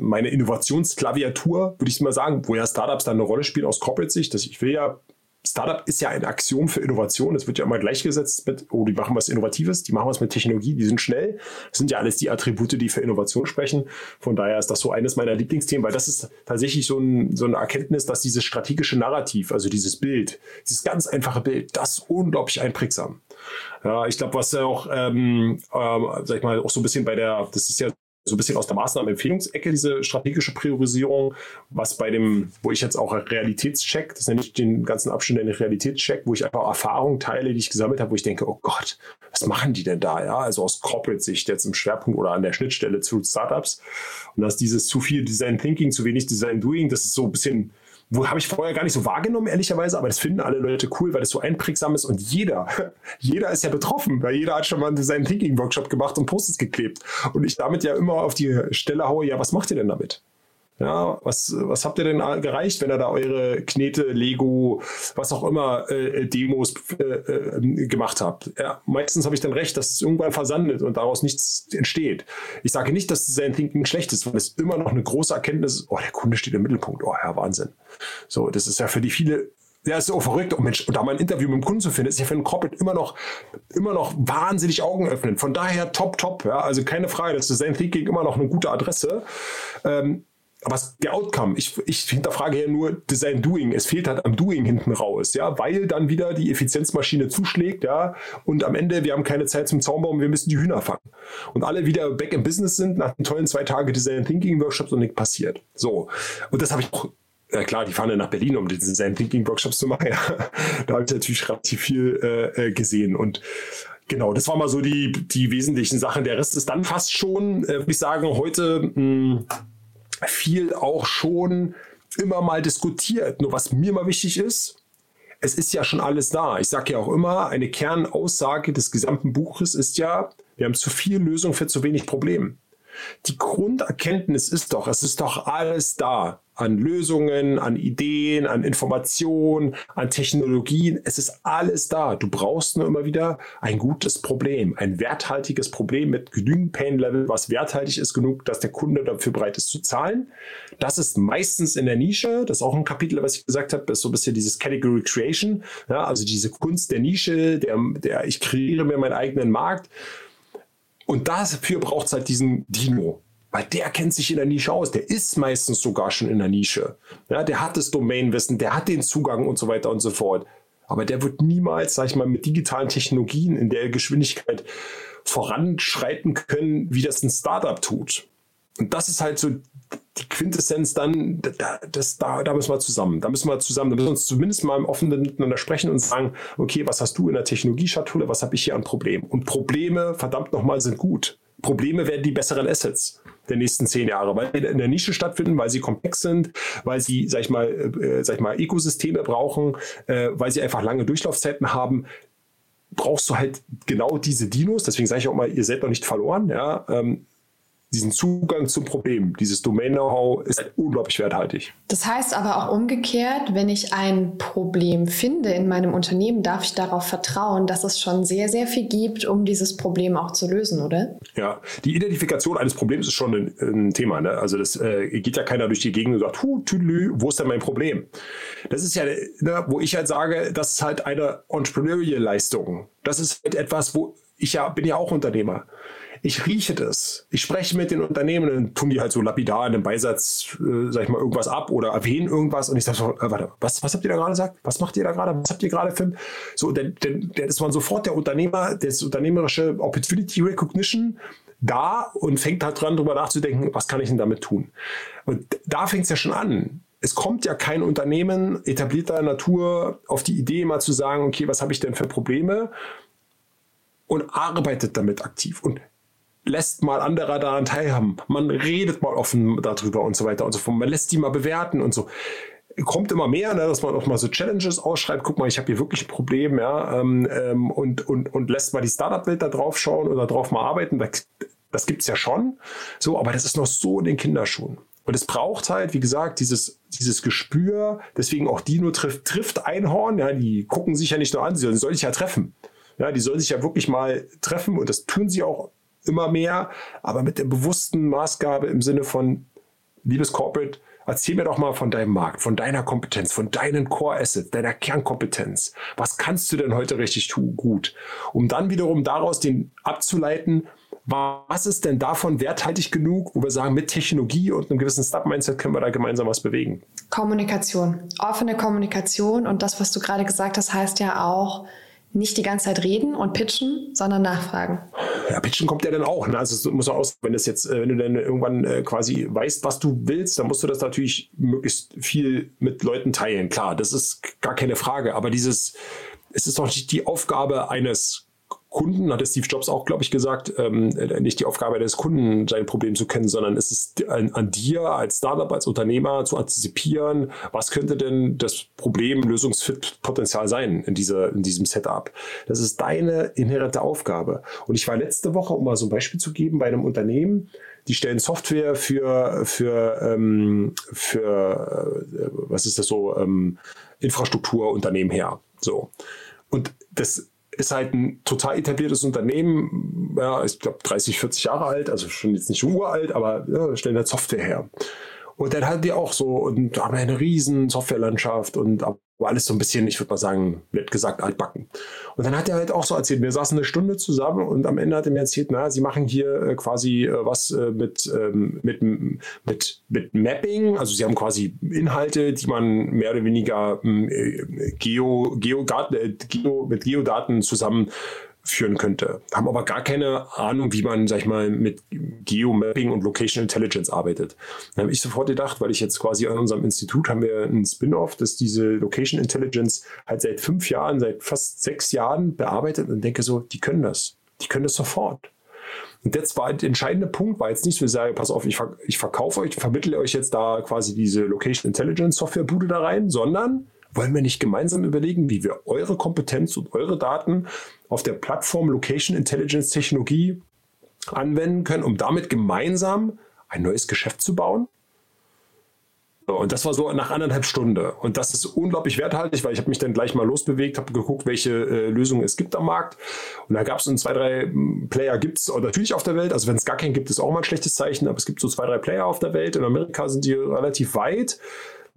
mein, meine Innovationsklaviatur, würde ich mal sagen, wo ja Startups dann eine Rolle spielen aus Corporate-Sicht. Ich will ja Startup ist ja ein Axiom für Innovation. Es wird ja immer gleichgesetzt mit, oh, die machen was Innovatives, die machen was mit Technologie, die sind schnell. Das sind ja alles die Attribute, die für Innovation sprechen. Von daher ist das so eines meiner Lieblingsthemen, weil das ist tatsächlich so, ein, so eine Erkenntnis, dass dieses strategische Narrativ, also dieses Bild, dieses ganz einfache Bild, das ist unglaublich einprägsam. Ja, ich glaube, was ja auch, ähm, äh, sag ich mal, auch so ein bisschen bei der, das ist ja so ein bisschen aus der Maßnahmenempfehlungsecke, diese strategische Priorisierung, was bei dem, wo ich jetzt auch Realitätscheck, das nenne ich den ganzen Abschnitt einen Realitätscheck, wo ich einfach Erfahrungen teile, die ich gesammelt habe, wo ich denke, oh Gott, was machen die denn da? Ja, also aus Corporate-Sicht jetzt im Schwerpunkt oder an der Schnittstelle zu Startups. Und dass dieses zu viel Design Thinking, zu wenig Design Doing, das ist so ein bisschen wo habe ich vorher gar nicht so wahrgenommen, ehrlicherweise, aber das finden alle Leute cool, weil das so einprägsam ist und jeder, jeder ist ja betroffen, weil jeder hat schon mal seinen Thinking-Workshop gemacht und Posts geklebt. Und ich damit ja immer auf die Stelle haue, ja, was macht ihr denn damit? Ja, was, was habt ihr denn gereicht, wenn ihr da eure Knete, Lego, was auch immer äh, Demos äh, äh, gemacht habt? Ja, meistens habe ich dann recht, dass es irgendwann versandet und daraus nichts entsteht. Ich sage nicht, dass Design Thinking schlecht ist, weil es immer noch eine große Erkenntnis ist, oh, der Kunde steht im Mittelpunkt, oh ja, Wahnsinn. So, das ist ja für die viele ja, ist so verrückt. Oh Mensch, und da mal ein Interview mit dem Kunden zu finden, ist ja für einen Corporate immer noch, immer noch wahnsinnig Augen öffnen. Von daher top, top. Ja, also keine Frage, das Design Thinking immer noch eine gute Adresse. Ähm, was der Outcome, ich, ich hinterfrage hier nur Design Doing. Es fehlt halt am Doing hinten raus, ja, weil dann wieder die Effizienzmaschine zuschlägt, ja, und am Ende, wir haben keine Zeit zum Zaunbaum, wir müssen die Hühner fangen. Und alle wieder back in Business sind nach den tollen zwei Tage Design Thinking Workshops und nichts passiert. So. Und das habe ich auch ja klar, die fahren dann nach Berlin, um die Design Thinking Workshops zu machen. Ja. Da habe ich natürlich relativ viel äh, äh, gesehen. Und genau, das war mal so die, die wesentlichen Sachen. Der Rest ist dann fast schon, äh, würde ich sagen, heute mh, hm, viel auch schon immer mal diskutiert. Nur was mir mal wichtig ist, es ist ja schon alles da. Ich sage ja auch immer, eine Kernaussage des gesamten Buches ist ja, wir haben zu viel Lösung für zu wenig Problem. Die Grunderkenntnis ist doch, es ist doch alles da an Lösungen, an Ideen, an Informationen, an Technologien. Es ist alles da. Du brauchst nur immer wieder ein gutes Problem, ein werthaltiges Problem mit genügend Pain-Level, was werthaltig ist genug, dass der Kunde dafür bereit ist zu zahlen. Das ist meistens in der Nische. Das ist auch ein Kapitel, was ich gesagt habe, ist so ein bisschen dieses Category Creation. Ja, also diese Kunst der Nische, der, der ich kreiere mir meinen eigenen Markt. Und dafür braucht es halt diesen Dino. Weil der kennt sich in der Nische aus. Der ist meistens sogar schon in der Nische. Ja, der hat das Domainwissen, der hat den Zugang und so weiter und so fort. Aber der wird niemals, sag ich mal, mit digitalen Technologien in der Geschwindigkeit voranschreiten können, wie das ein Startup tut. Und das ist halt so die Quintessenz dann, da, das, da, da müssen wir zusammen. Da müssen wir zusammen, da müssen wir uns zumindest mal im Offenen miteinander sprechen und sagen, okay, was hast du in der Technologieschatulle, was habe ich hier an Problemen? Und Probleme, verdammt nochmal, sind gut. Probleme werden die besseren Assets der nächsten zehn Jahre, weil sie in der Nische stattfinden, weil sie komplex sind, weil sie, sag ich mal, äh, sag ich mal, Ökosysteme brauchen, äh, weil sie einfach lange Durchlaufzeiten haben. Brauchst du halt genau diese Dinos, deswegen sage ich auch mal, ihr seid noch nicht verloren, ja, ähm, diesen Zugang zum Problem, dieses Domain-Know-how ist unglaublich werthaltig. Das heißt aber auch umgekehrt, wenn ich ein Problem finde in meinem Unternehmen, darf ich darauf vertrauen, dass es schon sehr, sehr viel gibt, um dieses Problem auch zu lösen, oder? Ja, die Identifikation eines Problems ist schon ein, ein Thema. Ne? Also das äh, geht ja keiner durch die Gegend und sagt, Hu, tüdelü, wo ist denn mein Problem? Das ist ja, ne, wo ich halt sage, das ist halt eine Entrepreneurial-Leistung. Das ist halt etwas, wo ich ja bin ja auch Unternehmer ich rieche das. Ich spreche mit den Unternehmen, dann tun die halt so lapidar in einem Beisatz, äh, sag ich mal, irgendwas ab oder erwähnen irgendwas und ich sage so, äh, warte, was, was habt ihr da gerade gesagt? Was macht ihr da gerade? Was habt ihr gerade für So, denn, denn, denn ist man sofort der Unternehmer, das unternehmerische Opportunity Recognition da und fängt halt dran, drüber nachzudenken, was kann ich denn damit tun? Und da fängt es ja schon an es kommt ja kein Unternehmen etablierter Natur auf die Idee, mal zu sagen, okay, was habe ich denn für Probleme? Und arbeitet damit aktiv. Und lässt mal andere daran teilhaben. Man redet mal offen darüber und so weiter und so fort. Man lässt die mal bewerten und so. Kommt immer mehr, ne, dass man auch mal so Challenges ausschreibt. Guck mal, ich habe hier wirklich ein Problem, ja, ähm, ähm, und, und, und lässt mal die Startup-Welt da drauf schauen oder drauf mal arbeiten. Das, das es ja schon. So, aber das ist noch so in den Kinderschuhen. Und es braucht halt, wie gesagt, dieses, dieses Gespür, deswegen auch Dino trifft, trifft Einhorn, ja, die gucken sich ja nicht nur an, sie sollen sich ja treffen. Ja, die sollen sich ja wirklich mal treffen und das tun sie auch immer mehr, aber mit der bewussten Maßgabe im Sinne von, liebes Corporate, erzähl mir doch mal von deinem Markt, von deiner Kompetenz, von deinen Core Assets, deiner Kernkompetenz. Was kannst du denn heute richtig tun, gut? Um dann wiederum daraus den abzuleiten, was ist denn davon werthaltig genug, wo wir sagen, mit Technologie und einem gewissen Start-Mindset können wir da gemeinsam was bewegen? Kommunikation, offene Kommunikation und das, was du gerade gesagt hast, heißt ja auch, nicht die ganze Zeit reden und pitchen, sondern nachfragen. Ja, pitchen kommt ja dann auch. Ne? Also muss auch aus, wenn das jetzt, äh, wenn du dann irgendwann äh, quasi weißt, was du willst, dann musst du das natürlich möglichst viel mit Leuten teilen. Klar, das ist gar keine Frage. Aber dieses, es ist doch nicht die Aufgabe eines Kunden, hatte Steve Jobs auch, glaube ich, gesagt, ähm, nicht die Aufgabe des Kunden, sein Problem zu kennen, sondern es ist an, an, dir als Startup, als Unternehmer zu antizipieren, was könnte denn das Problem, Lösungsfit-Potenzial sein in, dieser, in diesem Setup. Das ist deine inhärente Aufgabe. Und ich war letzte Woche, um mal so ein Beispiel zu geben, bei einem Unternehmen, die stellen Software für, für, ähm, für äh, was ist das so, ähm, Infrastrukturunternehmen her. So. Und das ist halt ein total etabliertes Unternehmen, ja, ich glaube 30, 40 Jahre alt, also schon jetzt nicht uralt, aber ja, stellen halt Software her. Und dann hatten die auch so und haben eine riesen Softwarelandschaft und alles so ein bisschen, ich würde mal sagen, wird gesagt, altbacken. Und dann hat er halt auch so erzählt, wir saßen eine Stunde zusammen und am Ende hat er mir erzählt, na, sie machen hier äh, quasi äh, was äh, mit, ähm, mit, mit, mit Mapping, also sie haben quasi Inhalte, die man mehr oder weniger Geo, Geo, Geo, mit Geodaten zusammen führen könnte. Haben aber gar keine Ahnung, wie man, sag ich mal, mit Geomapping und Location Intelligence arbeitet. Dann habe ich sofort gedacht, weil ich jetzt quasi an unserem Institut haben wir einen Spin-off, dass diese Location Intelligence halt seit fünf Jahren, seit fast sechs Jahren bearbeitet und denke so, die können das. Die können das sofort. Und jetzt war der entscheidende Punkt, war jetzt nicht so, ich sage, pass auf, ich, ver ich verkaufe euch, vermittle euch jetzt da quasi diese Location Intelligence Softwarebude da rein, sondern wollen wir nicht gemeinsam überlegen, wie wir eure Kompetenz und eure Daten auf der Plattform Location Intelligence Technologie anwenden können, um damit gemeinsam ein neues Geschäft zu bauen? Und das war so nach anderthalb Stunden. Und das ist unglaublich werthaltig, weil ich habe mich dann gleich mal losbewegt, habe geguckt, welche äh, Lösungen es gibt am Markt. Und da gab es so zwei, drei hm, Player gibt es natürlich auf der Welt. Also wenn es gar keinen gibt, ist auch mal ein schlechtes Zeichen. Aber es gibt so zwei, drei Player auf der Welt. In Amerika sind die relativ weit.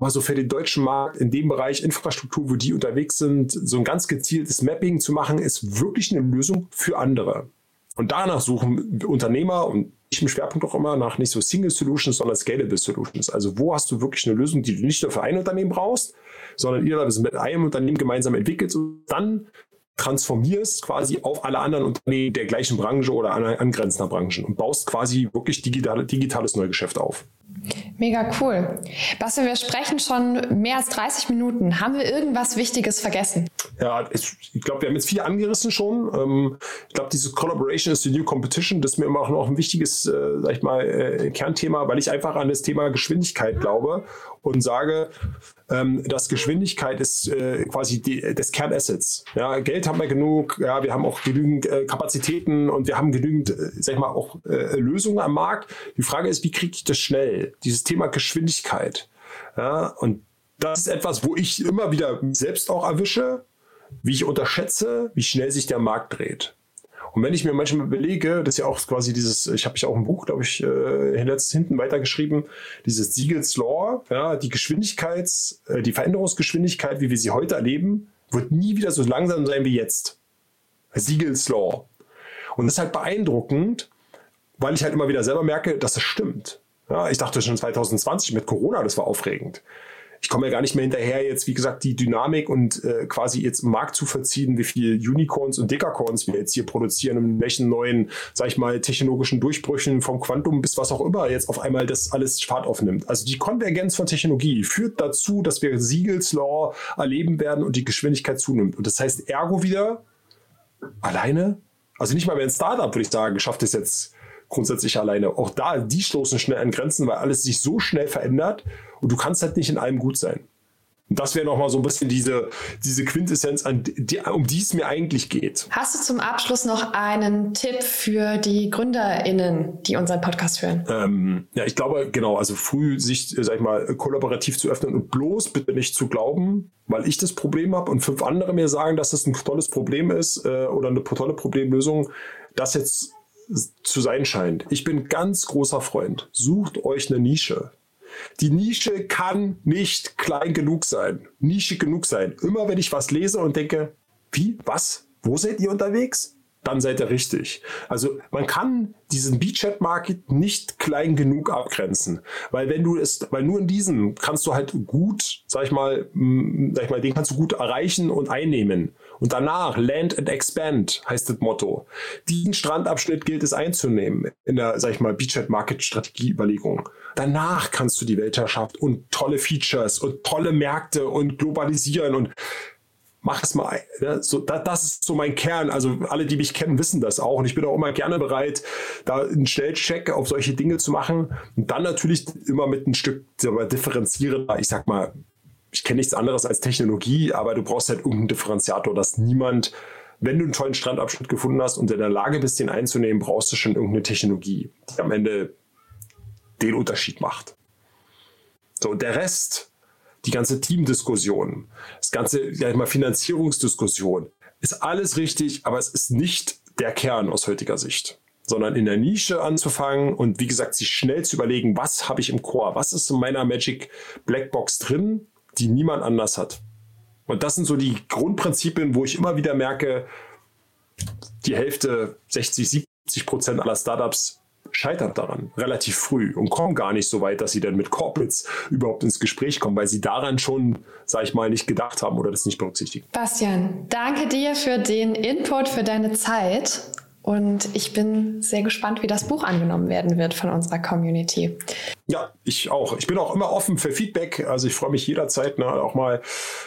Aber so für den deutschen Markt in dem Bereich Infrastruktur, wo die unterwegs sind, so ein ganz gezieltes Mapping zu machen, ist wirklich eine Lösung für andere. Und danach suchen Unternehmer und ich im Schwerpunkt auch immer nach nicht so Single Solutions, sondern Scalable Solutions. Also wo hast du wirklich eine Lösung, die du nicht nur für ein Unternehmen brauchst, sondern idealerweise mit einem Unternehmen gemeinsam entwickelt und dann transformierst quasi auf alle anderen Unternehmen der gleichen Branche oder angrenzender Branchen und baust quasi wirklich digital, digitales Neugeschäft auf. Mega cool. Bastian, wir sprechen schon mehr als 30 Minuten. Haben wir irgendwas Wichtiges vergessen? Ja, ich glaube, wir haben jetzt viel angerissen schon. Ähm, ich glaube, dieses Collaboration is the new competition, das ist mir immer auch noch ein wichtiges, äh, sag ich mal, äh, Kernthema, weil ich einfach an das Thema Geschwindigkeit glaube und sage, ähm, dass Geschwindigkeit ist äh, quasi die, des Kernassets. Ja, Geld haben wir genug, ja, wir haben auch genügend äh, Kapazitäten und wir haben genügend, äh, sag ich mal, auch äh, Lösungen am Markt. Die Frage ist, wie kriege ich das schnell? Dieses Thema Geschwindigkeit. Ja, und das ist etwas, wo ich immer wieder selbst auch erwische, wie ich unterschätze, wie schnell sich der Markt dreht. Und wenn ich mir manchmal überlege, das ist ja auch quasi dieses, ich habe ja auch ein Buch, glaube ich, äh, hinten weitergeschrieben, dieses Siegels Law, ja, die Geschwindigkeits, äh, die Veränderungsgeschwindigkeit, wie wir sie heute erleben, wird nie wieder so langsam sein wie jetzt. Siegels Law. Und das ist halt beeindruckend, weil ich halt immer wieder selber merke, dass das stimmt. Ja, ich dachte schon 2020 mit Corona, das war aufregend ich komme ja gar nicht mehr hinterher, jetzt wie gesagt die Dynamik und äh, quasi jetzt im Markt zu verziehen, wie viel Unicorns und Decacorns wir jetzt hier produzieren und welchen neuen, sag ich mal, technologischen Durchbrüchen vom Quantum bis was auch immer jetzt auf einmal das alles Fahrt aufnimmt. Also die Konvergenz von Technologie führt dazu, dass wir Siegels Law erleben werden und die Geschwindigkeit zunimmt. Und das heißt ergo wieder alleine, also nicht mal mehr ein Startup, würde ich sagen, schafft es jetzt grundsätzlich alleine. Auch da, die stoßen schnell an Grenzen, weil alles sich so schnell verändert und du kannst halt nicht in allem gut sein. Und das wäre nochmal so ein bisschen diese, diese Quintessenz, an die, um die es mir eigentlich geht. Hast du zum Abschluss noch einen Tipp für die GründerInnen, die unseren Podcast hören? Ähm, ja, ich glaube, genau, also früh sich, sag ich mal, kollaborativ zu öffnen und bloß bitte nicht zu glauben, weil ich das Problem habe und fünf andere mir sagen, dass das ein tolles Problem ist äh, oder eine tolle Problemlösung, das jetzt zu sein scheint. Ich bin ganz großer Freund. Sucht euch eine Nische. Die Nische kann nicht klein genug sein, Nische genug sein. Immer wenn ich was lese und denke, wie, was, wo seid ihr unterwegs? Dann seid ihr richtig. Also man kann diesen Beachhead-Market nicht klein genug abgrenzen, weil wenn du es, weil nur in diesem kannst du halt gut, sag ich mal, sag ich mal, den kannst du gut erreichen und einnehmen. Und danach Land and Expand heißt das Motto. Diesen Strandabschnitt gilt es einzunehmen in der, sag ich mal, Beachhead Market Strategie Überlegung. Danach kannst du die Weltherrschaft und tolle Features und tolle Märkte und globalisieren und mach es mal. Ne? So, da, das ist so mein Kern. Also alle, die mich kennen, wissen das auch. Und ich bin auch immer gerne bereit, da einen Schnellcheck auf solche Dinge zu machen. Und dann natürlich immer mit ein Stück differenzierender, ich sag mal, ich kenne nichts anderes als Technologie, aber du brauchst halt irgendeinen Differenziator, dass niemand, wenn du einen tollen Strandabschnitt gefunden hast und in der Lage bist, den einzunehmen, brauchst du schon irgendeine Technologie, die am Ende den Unterschied macht. So, und der Rest, die ganze Teamdiskussion, das ganze ja, mal Finanzierungsdiskussion, ist alles richtig, aber es ist nicht der Kern aus heutiger Sicht sondern in der Nische anzufangen und wie gesagt, sich schnell zu überlegen, was habe ich im Core, was ist in meiner Magic Blackbox drin die niemand anders hat. Und das sind so die Grundprinzipien, wo ich immer wieder merke, die Hälfte, 60, 70 Prozent aller Startups scheitert daran relativ früh und kommen gar nicht so weit, dass sie dann mit Corporates überhaupt ins Gespräch kommen, weil sie daran schon, sage ich mal, nicht gedacht haben oder das nicht berücksichtigen. Bastian, danke dir für den Input, für deine Zeit und ich bin sehr gespannt, wie das Buch angenommen werden wird von unserer Community. Ja, ich auch. Ich bin auch immer offen für Feedback. Also ich freue mich jederzeit, ne, auch mal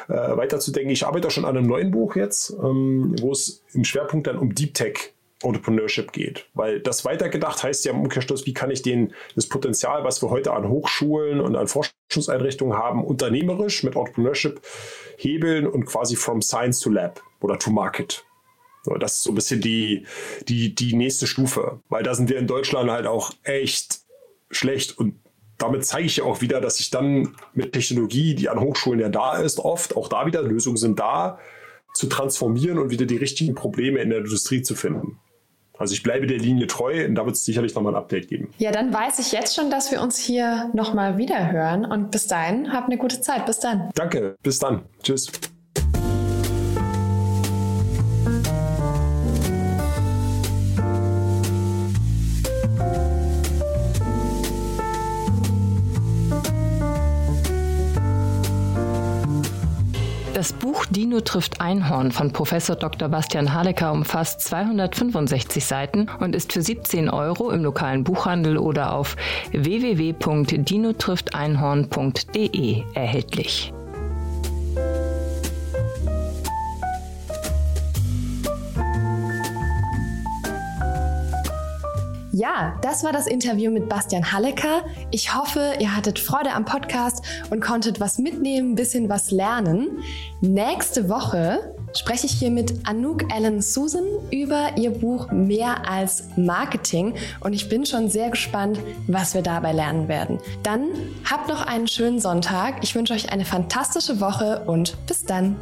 äh, weiterzudenken. Ich arbeite auch schon an einem neuen Buch jetzt, ähm, wo es im Schwerpunkt dann um Deep Tech Entrepreneurship geht. Weil das weitergedacht heißt ja im Umkehrschluss, wie kann ich den, das Potenzial, was wir heute an Hochschulen und an Forschungseinrichtungen haben, unternehmerisch mit Entrepreneurship hebeln und quasi from science to lab oder to market das ist so ein bisschen die, die, die nächste Stufe, weil da sind wir in Deutschland halt auch echt schlecht und damit zeige ich ja auch wieder, dass ich dann mit Technologie, die an Hochschulen ja da ist, oft auch da wieder Lösungen sind da, zu transformieren und wieder die richtigen Probleme in der Industrie zu finden. Also ich bleibe der Linie treu und da wird es sicherlich nochmal ein Update geben. Ja, dann weiß ich jetzt schon, dass wir uns hier nochmal wieder hören und bis dahin, habt eine gute Zeit. Bis dann. Danke, bis dann. Tschüss. Das Buch Dino trifft Einhorn von Professor Dr. Bastian Halecker umfasst 265 Seiten und ist für 17 Euro im lokalen Buchhandel oder auf www.dinotriffteinhorn.de erhältlich. Ja, das war das Interview mit Bastian Hallecker. Ich hoffe, ihr hattet Freude am Podcast und konntet was mitnehmen, ein bisschen was lernen. Nächste Woche spreche ich hier mit Anouk Allen Susan über ihr Buch Mehr als Marketing und ich bin schon sehr gespannt, was wir dabei lernen werden. Dann habt noch einen schönen Sonntag. Ich wünsche euch eine fantastische Woche und bis dann.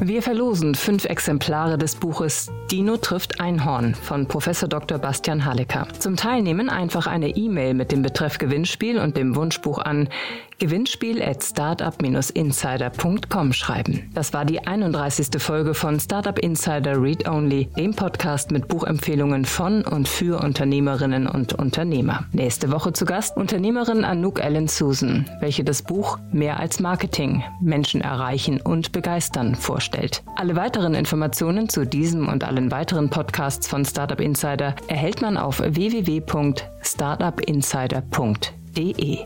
Wir verlosen fünf Exemplare des Buches Dino trifft Einhorn von Professor Dr. Bastian Halecker. Zum Teilnehmen einfach eine E-Mail mit dem Betreff Gewinnspiel und dem Wunschbuch an gewinnspiel at startup-insider.com schreiben. Das war die 31. Folge von Startup Insider Read Only, dem Podcast mit Buchempfehlungen von und für Unternehmerinnen und Unternehmer. Nächste Woche zu Gast Unternehmerin Anouk Ellen Susan, welche das Buch Mehr als Marketing, Menschen erreichen und begeistern vorstellt. Alle weiteren Informationen zu diesem und allen weiteren Podcasts von Startup Insider erhält man auf www.startupinsider.de.